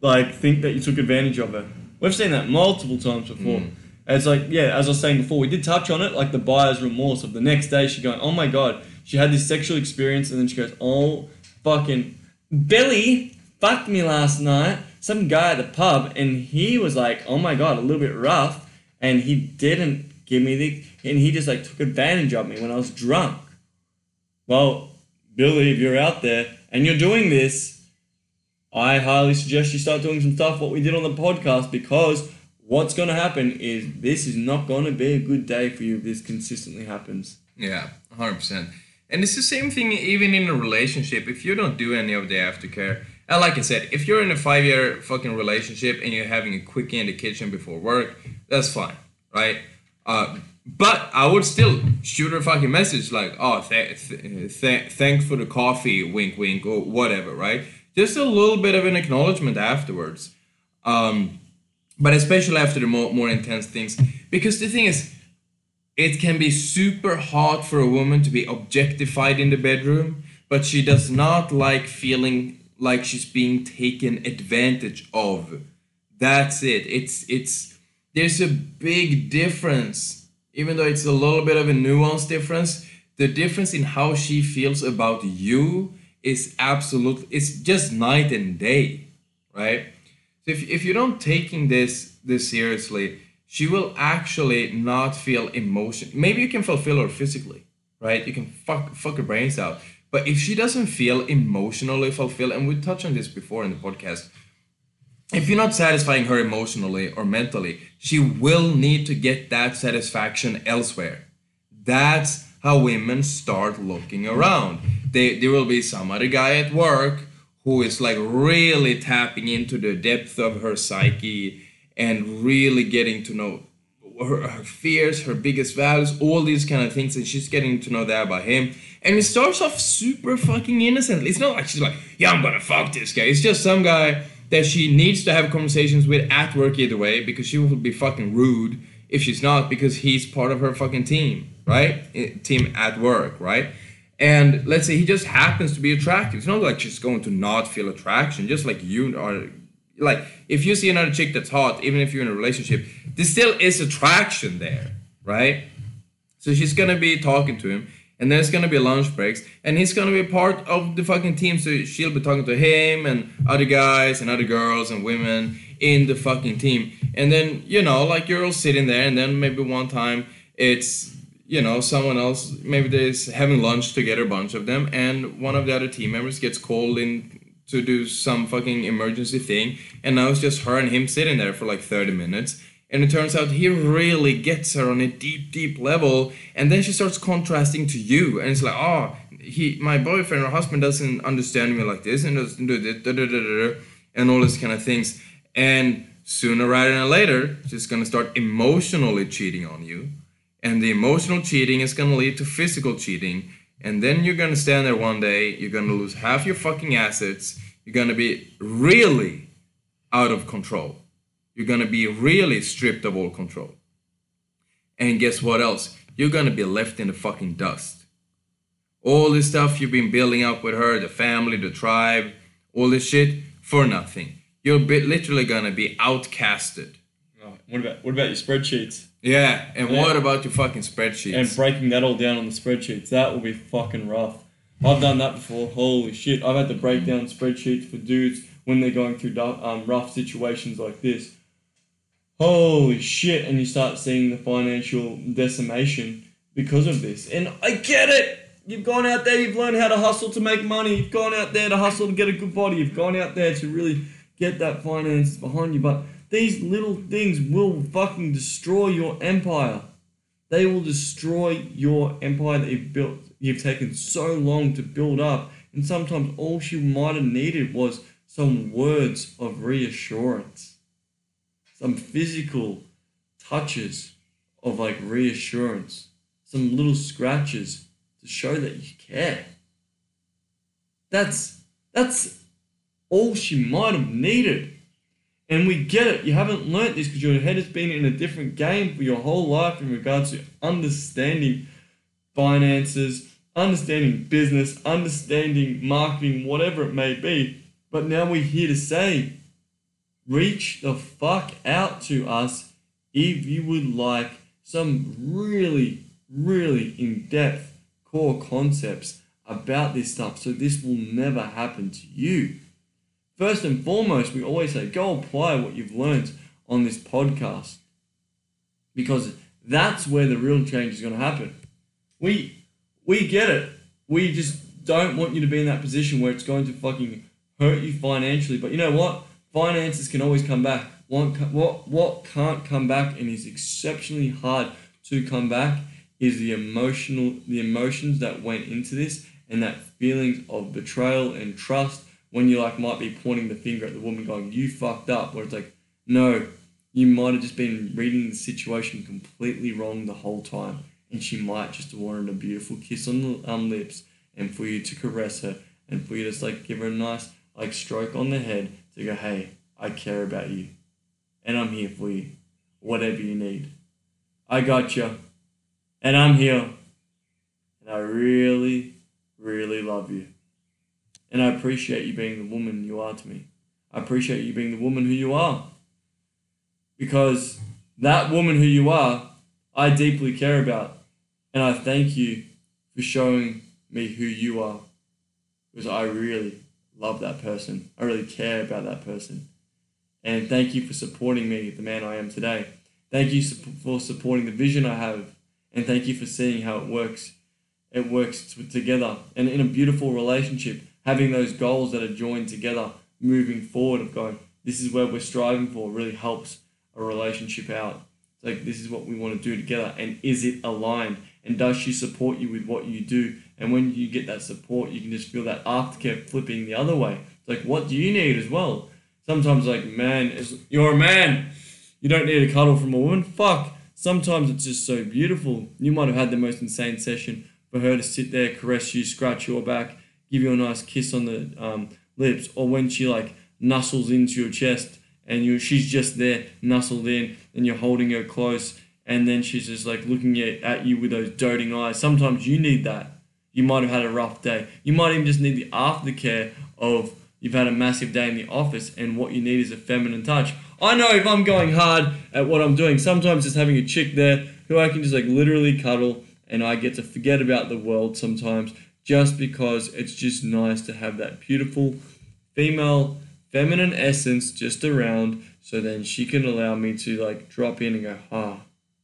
like think that you took advantage of her. We've seen that multiple times before. And it's like, yeah, as I was saying before, we did touch on it, like the buyer's remorse of the next day she going, Oh my god, she had this sexual experience and then she goes, Oh fucking Billy fucked me last night. Some guy at the pub and he was like, Oh my god, a little bit rough and he didn't give me the and he just like took advantage of me when I was drunk. Well, Billy, if you're out there and you're doing this, I highly suggest you start doing some stuff what we did on the podcast because what's going to happen is this is not going to be a good day for you if this consistently happens. Yeah, hundred percent. And it's the same thing even in a relationship. If you don't do any of the aftercare, and like I said, if you're in a five year fucking relationship and you're having a quickie in the kitchen before work, that's fine, right? Uh, but I would still shoot her a fucking message like, oh, th- th- th- thanks for the coffee, wink, wink, or whatever, right? Just a little bit of an acknowledgement afterwards. Um, but especially after the more, more intense things. Because the thing is, it can be super hard for a woman to be objectified in the bedroom, but she does not like feeling like she's being taken advantage of. That's it. It's it's there's a big difference, even though it's a little bit of a nuanced difference. The difference in how she feels about you is absolute. It's just night and day, right? So if, if you don't taking this this seriously, she will actually not feel emotion. Maybe you can fulfill her physically, right? You can fuck fuck her brains out. But if she doesn't feel emotionally fulfilled, and we touched on this before in the podcast, if you're not satisfying her emotionally or mentally, she will need to get that satisfaction elsewhere. That's how women start looking around. They, there will be some other guy at work who is like really tapping into the depth of her psyche and really getting to know her, her fears, her biggest values, all these kind of things, and she's getting to know that about him. And it starts off super fucking innocently. It's not like she's like, yeah, I'm gonna fuck this guy. It's just some guy that she needs to have conversations with at work either way because she will be fucking rude if she's not because he's part of her fucking team, right? Eh, Team at work, right? And let's say he just happens to be attractive. It's not like she's going to not feel attraction, just like you are. Like, if you see another chick that's hot, even if you're in a relationship, there still is attraction there, right? So she's gonna be talking to him, and there's gonna be lunch breaks, and he's gonna be a part of the fucking team. So she'll be talking to him and other guys and other girls and women in the fucking team. And then, you know, like you're all sitting there, and then maybe one time it's you know, someone else, maybe they're having lunch together, a bunch of them, and one of the other team members gets called in to do some fucking emergency thing, and now it's just her and him sitting there for like 30 minutes. And it turns out he really gets her on a deep, deep level, and then she starts contrasting to you, and it's like, oh, he, my boyfriend or husband doesn't understand me like this, and doesn't do this, da, da, da, and all these kind of things. And sooner rather than later, she's gonna start emotionally cheating on you and the emotional cheating is going to lead to physical cheating and then you're going to stand there one day you're going to lose half your fucking assets you're going to be really out of control. You're going to be really stripped of all control. And guess what else? You're going to be left in the fucking dust. All this stuff you've been building up with her the family the tribe all this shit for nothing. You're literally going to be outcasted What about what about your spreadsheets? yeah and Yeah. what about your fucking spreadsheets And breaking that all down on the spreadsheets. That will be fucking rough. I've done that before. Holy shit. I've had to break down spreadsheets for dudes when they're going through um, rough situations like this. Holy shit. And you start seeing the financial decimation because of this. And I get it. You've gone out there, you've learned how to hustle to make money. You've gone out there to hustle to get a good body. You've gone out there to really get that finances behind you. But these little things will fucking destroy your empire. They will destroy your empire that you've built. You've taken so long to build up, and sometimes all she might have needed was some words of reassurance, some physical touches of like reassurance, some little scratches to show that you care. That's that's all she might have needed. And we get it. You haven't learnt this because your head has been in a different game for your whole life in regards to understanding finances, understanding business, understanding marketing, whatever it may be. But now we're here to say, reach the fuck out to us if you would like some really, really in depth core concepts about this stuff so this will never happen to you. First and foremost, we always say go apply what you've learned on this podcast because that's where the real change is going to happen. We we get it. We just don't want you to be in that position where it's going to fucking hurt you financially. But you know what? Finances can always come back. What what what can't come back and is exceptionally hard to come back is the emotional the emotions that went into this and that feelings of betrayal and trust when you like might be pointing the finger at the woman going, You fucked up, where it's like, no, you might have just been reading the situation completely wrong the whole time. And she might just have wanted a beautiful kiss on the um, lips and for you to caress her and for you to just like give her a nice like stroke on the head to go, Hey, I care about you. And I'm here for you. Whatever you need. I got you. And I'm here. And I really, really love you. And I appreciate you being the woman you are to me. I appreciate you being the woman who you are. Because that woman who you are, I deeply care about. And I thank you for showing me who you are. Because I really love that person. I really care about that person. And thank you for supporting me, the man I am today. Thank you for supporting the vision I have. And thank you for seeing how it works it works together. And in a beautiful relationship, having those goals that are joined together, moving forward, of going, this is where we're striving for, really helps a relationship out. It's like, this is what we want to do together. And is it aligned? And does she support you with what you do? And when you get that support, you can just feel that aftercare flipping the other way. It's like, what do you need as well? Sometimes, like, man, you're a man. You don't need a cuddle from a woman. Fuck. Sometimes it's just so beautiful. You might have had the most insane session for her to sit there, caress you, scratch your back, give you a nice kiss on the um, lips, or when she like nuzzles into your chest and you she's just there, nuzzled in, and you're holding her close, and then she's just like looking at, at you with those doting eyes. Sometimes you need that. You might have had a rough day. You might even just need the aftercare of you've had a massive day in the office, and what you need is a feminine touch. I know if I'm going hard at what I'm doing, sometimes just having a chick there who I can just like literally cuddle and I get to forget about the world sometimes just because it's just nice to have that beautiful female feminine essence just around so then she can allow me to like drop in and go ah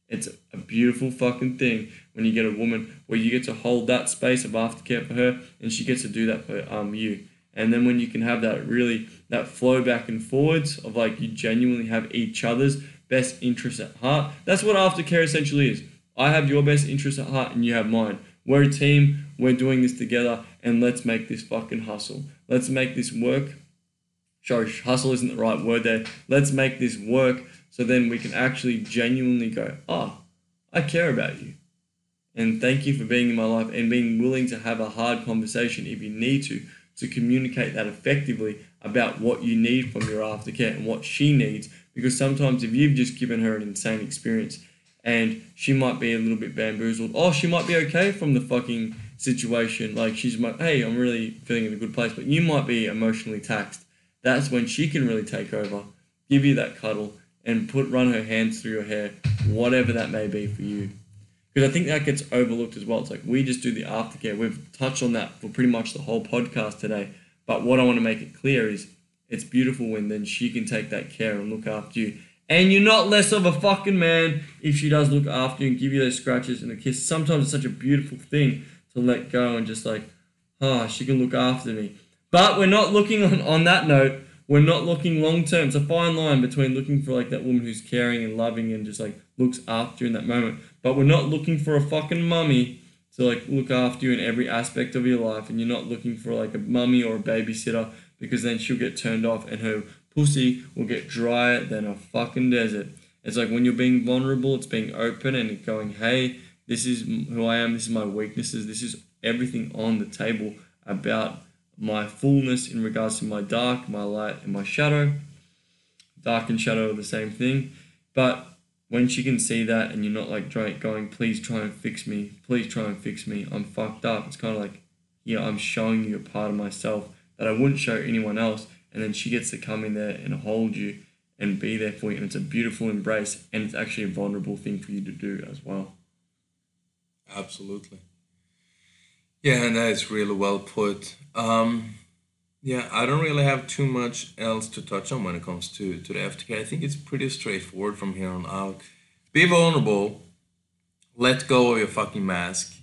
it's a beautiful fucking thing when you get a woman where you get to hold that space of aftercare for her and she gets to do that for um you and then when you can have that really that flow back and forwards of like you genuinely have each other's best interests at heart that's what aftercare essentially is I have your best interests at heart and you have mine. We're a team, we're doing this together, and let's make this fucking hustle. Let's make this work. Sorry, hustle isn't the right word there. Let's make this work so then we can actually genuinely go, oh, I care about you. And thank you for being in my life and being willing to have a hard conversation if you need to, to communicate that effectively about what you need from your aftercare and what she needs. Because sometimes if you've just given her an insane experience, and she might be a little bit bamboozled. Oh, she might be okay from the fucking situation. Like she's like, hey, I'm really feeling in a good place, but you might be emotionally taxed. That's when she can really take over, give you that cuddle, and put run her hands through your hair, whatever that may be for you. Because I think that gets overlooked as well. It's like we just do the aftercare. We've touched on that for pretty much the whole podcast today. But what I want to make it clear is it's beautiful when then she can take that care and look after you and you're not less of a fucking man if she does look after you and give you those scratches and a kiss. Sometimes it's such a beautiful thing to let go and just like, ah, oh, she can look after me. But we're not looking on, on that note, we're not looking long term. It's a fine line between looking for like that woman who's caring and loving and just like looks after you in that moment. But we're not looking for a fucking mummy to like look after you in every aspect of your life. And you're not looking for like a mummy or a babysitter because then she'll get turned off and her pussy will get drier than a fucking desert. It's like when you're being vulnerable, it's being open and going, hey, this is who I am, this is my weaknesses, this is everything on the table about my fullness in regards to my dark, my light, and my shadow. Dark and shadow are the same thing. But when she can see that and you're not like going, please try and fix me, please try and fix me, I'm fucked up. It's kind of like, yeah, I'm showing you a part of myself that I wouldn't show anyone else. And then she gets to come in there and hold you and be there for you. And it's a beautiful embrace and it's actually a vulnerable thing for you to do as well. Absolutely. Yeah, and that is really well put. Um, yeah, I don't really have too much else to touch on when it comes to, to the aftercare. I think it's pretty straightforward from here on out. Be vulnerable. Let go of your fucking mask.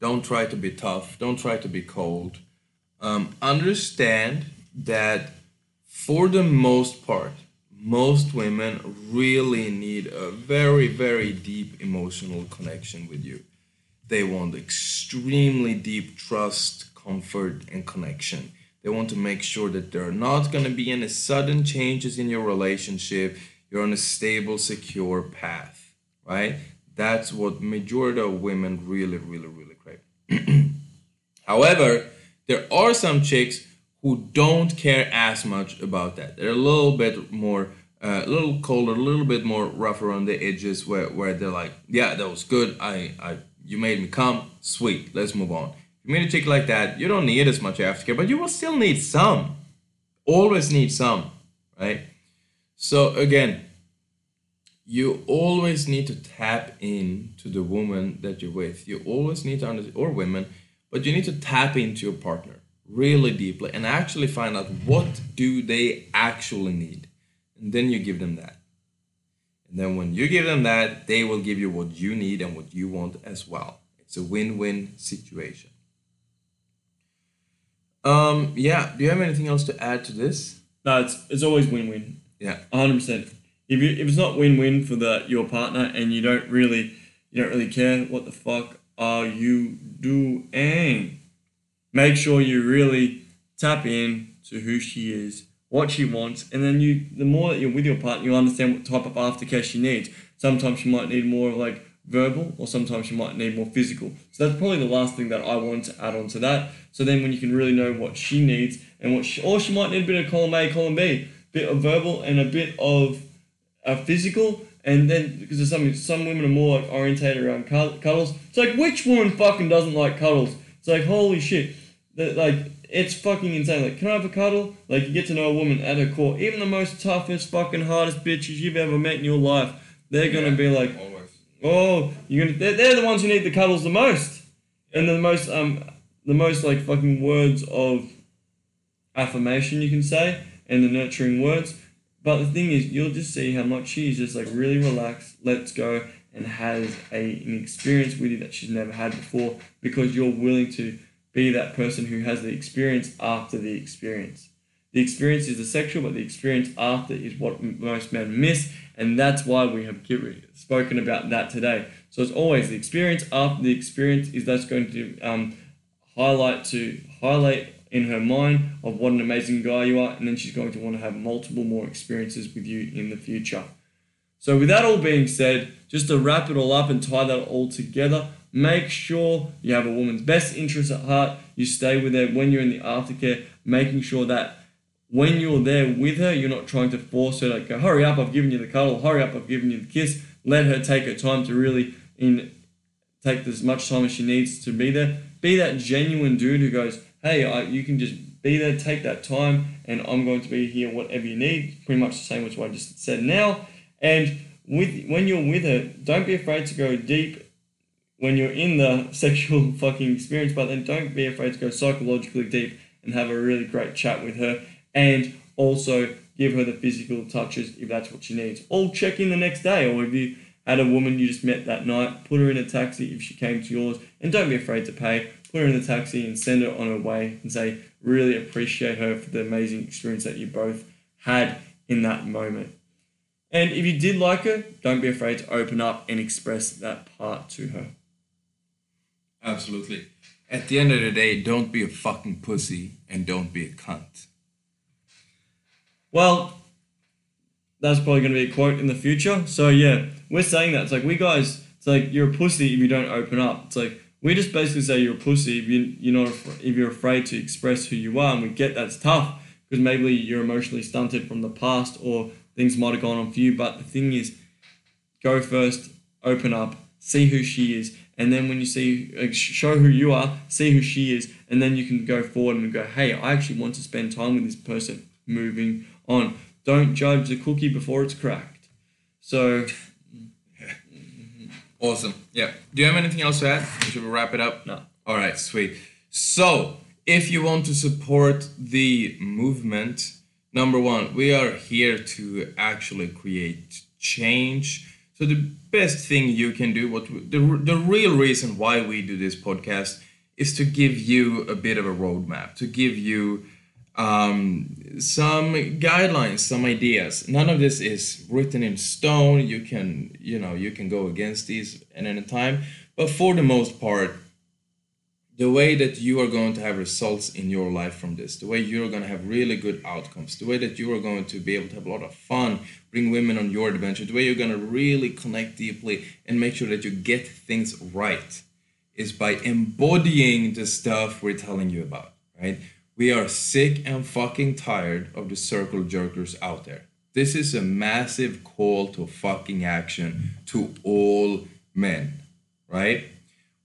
Don't try to be tough. Don't try to be cold. Um, understand that for the most part, most women really need a very, very deep emotional connection with you. They want extremely deep trust, comfort, and connection. They want to make sure that there are not going to be any sudden changes in your relationship. You're on a stable, secure path, right? That's what majority of women really, really, really crave. *clears throat* However, there are some chicks who don't care as much about that. They're a little bit more, uh, a little colder, a little bit more rough around the edges, where, where they're like, yeah, that was good. I, I you made me come. Sweet. Let's move on. If you meet a chick like that, you don't need as much aftercare, but you will still need some. Always need some, right? So again, you always need to tap in to the woman that you're with. You always need to understand, or women, but you need to tap into your partner really deeply and actually find out what do they actually need, and then you give them that. And then when you give them that, they will give you what you need and what you want as well. It's a win-win situation. Um, yeah. Do you have anything else to add to this? No, it's, it's always win-win. Yeah. 100%. If, you, if it's not win-win for the your partner and you don't really you don't really care what the fuck are you doing, make sure you really tap in to who she is what she wants, and then you the more that you're with your partner, you understand what type of aftercare she needs. Sometimes she might need more like verbal, or sometimes she might need more physical. So that's probably the last thing that I want to add on to that. So then when you can really know what she needs and what she, or she might need a bit of column A, column B, bit of verbal and a bit of a physical. And then because there's some some women are more like orientated around cuddles. It's like which woman fucking doesn't like cuddles? It's like holy shit. That like it's fucking insane. Like, can I have a cuddle? Like, you get to know a woman at her core. Even the most toughest, fucking hardest bitches you've ever met in your life, they're gonna be like, always. oh, you're gonna. They're, they're the ones who need the cuddles the most, and the most um, the most like fucking words of affirmation you can say, and the nurturing words. But the thing is, you'll just see how much she's just like really relaxed, lets go, and has a an experience with you that she's never had before because you're willing to be that person who has the experience after the experience. The experience is the sexual, but the experience after is what most men miss, and that's why we have spoken about that today. So it's always the experience after the experience is that's going to um, highlight to highlight in her mind of what an amazing guy you are, and then she's going to want to have multiple more experiences with you in the future. So with that all being said, just to wrap it all up and tie that all together, Make sure you have a woman's best interest at heart. You stay with her when you're in the aftercare, making sure that when you're there with her, you're not trying to force her to go, hurry up, I've given you the cuddle, hurry up, I've given you the kiss. Let her take her time to really in take as much time as she needs to be there. Be that genuine dude who goes, hey, I, you can just be there, take that time, and I'm going to be here, whatever you need. Pretty much the same as what I just said now. And with when you're with her, don't be afraid to go deep when you're in the *laughs* sexual fucking experience, but then don't be afraid to go psychologically deep and have a really great chat with her and also give her the physical touches if that's what she needs. Or check in the next day, or if you had a woman you just met that night, put her in a taxi if she came to yours, and don't be afraid to pay. Put her in the taxi and send her on her way and say, really appreciate her for the amazing experience that you both had in that moment. And if you did like her, don't be afraid to open up and express that part to her. Absolutely. At the end of the day, don't be a fucking pussy and don't be a cunt. Well, that's probably going to be a quote in the future. So yeah, we're saying that. It's like we guys. It's like you're a pussy if you don't open up. It's like we just basically say you're a pussy if you you're not if you're afraid to express who you are, and we get that's tough because maybe you're emotionally stunted from the past or things might have gone on for you. But the thing is, go first, open up, see who she is, and then when you see like, show who you are, see who she is, and then you can go forward and go, hey, I actually want to spend time with this person. Moving on. Don't judge the cookie before it's cracked. So *laughs* Awesome. Yeah. Do you have anything else to add? Should we wrap it up? No. All right, sweet. So, if you want to support the movement, number one, we are here to actually create change. So, the best thing you can do, what we- the, the real reason why we do this podcast is to give you a bit of a roadmap, to give you um, some guidelines, some ideas. None of this is written in stone. You can, you know, you can go against these at any time. But for the most part, the way that you are going to have results in your life from this, the way you're going to have really good outcomes, the way that you are going to be able to have a lot of fun, bring women on your adventure, the way you're going to really connect deeply and make sure that you get things right is by embodying the stuff we're telling you about, right? We are sick and fucking tired of the circle jerkers out there. This is a massive call to fucking action to all men, right?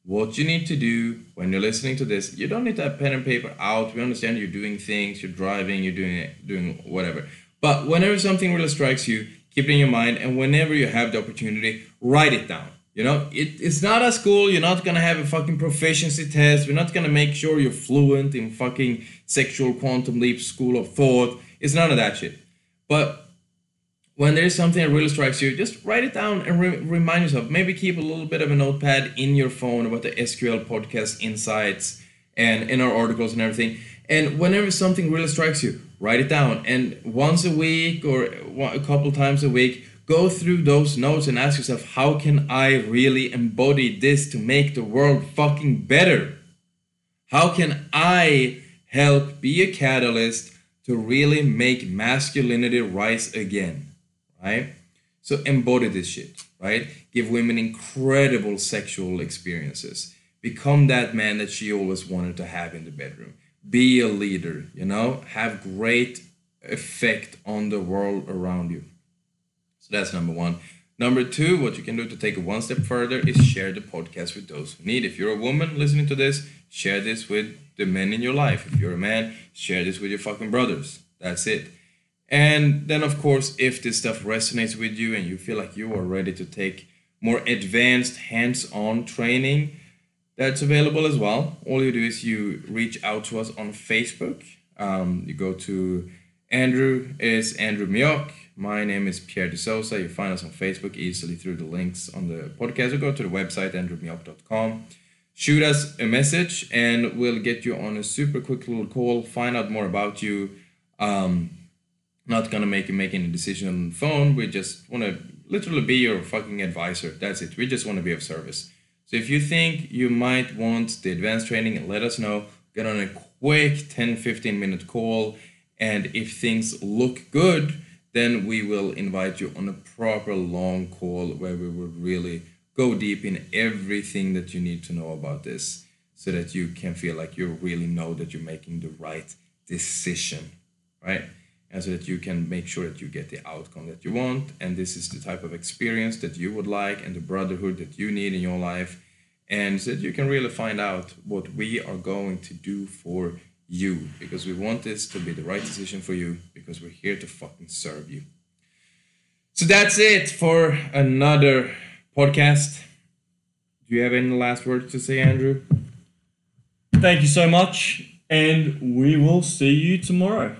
What you need to do when you're listening to this, you don't need to have pen and paper out. We understand you're doing things, you're driving, you're doing doing whatever. But whenever something really strikes you, keep it in your mind, and whenever you have the opportunity, write it down. You know, it, it's not a school. You're not gonna have a fucking proficiency test. We're not gonna make sure you're fluent in fucking sexual quantum leap school of thought. It's none of that shit. But when there is something that really strikes you, just write it down and re- remind yourself. Maybe keep a little bit of a notepad in your phone about the SQL podcast insights and in our articles and everything. And whenever something really strikes you, write it down. And once a week or a couple times a week, go through those notes and ask yourself, how can I really embody this to make the world fucking better? How can I help be a catalyst to really make masculinity rise again? Right? So embody this shit, right? Give women incredible sexual experiences. Become that man that she always wanted to have in the bedroom. Be a leader, you know? Have great effect on the world around you. So that's number one. Number two, what you can do to take it one step further is share the podcast with those who need. If you're a woman listening to this, share this with the men in your life. If you're a man, share this with your fucking brothers. That's it. And then, of course, if this stuff resonates with you and you feel like you are ready to take more advanced hands on training, that's available as well. All you do is you reach out to us on Facebook. Um, you go to Andrew is Andrew Mioch. My name is Pierre de Souza. You find us on Facebook easily through the links on the podcast or go to the website andrewmioch.com. Shoot us a message and we'll get you on a super quick little call, find out more about you. Um, not gonna make you make any decision on the phone. We just want to literally be your fucking advisor. That's it. We just want to be of service. So if you think you might want the advanced training, let us know. Get on a quick 10 15 minute call. And if things look good, then we will invite you on a proper long call where we will really go deep in everything that you need to know about this so that you can feel like you really know that you're making the right decision, right? And so that you can make sure that you get the outcome that you want. And this is the type of experience that you would like and the brotherhood that you need in your life. And so that you can really find out what we are going to do for you. Because we want this to be the right decision for you because we're here to fucking serve you. So that's it for another podcast. Do you have any last words to say andrew? Thank you so much, and we will see you tomorrow.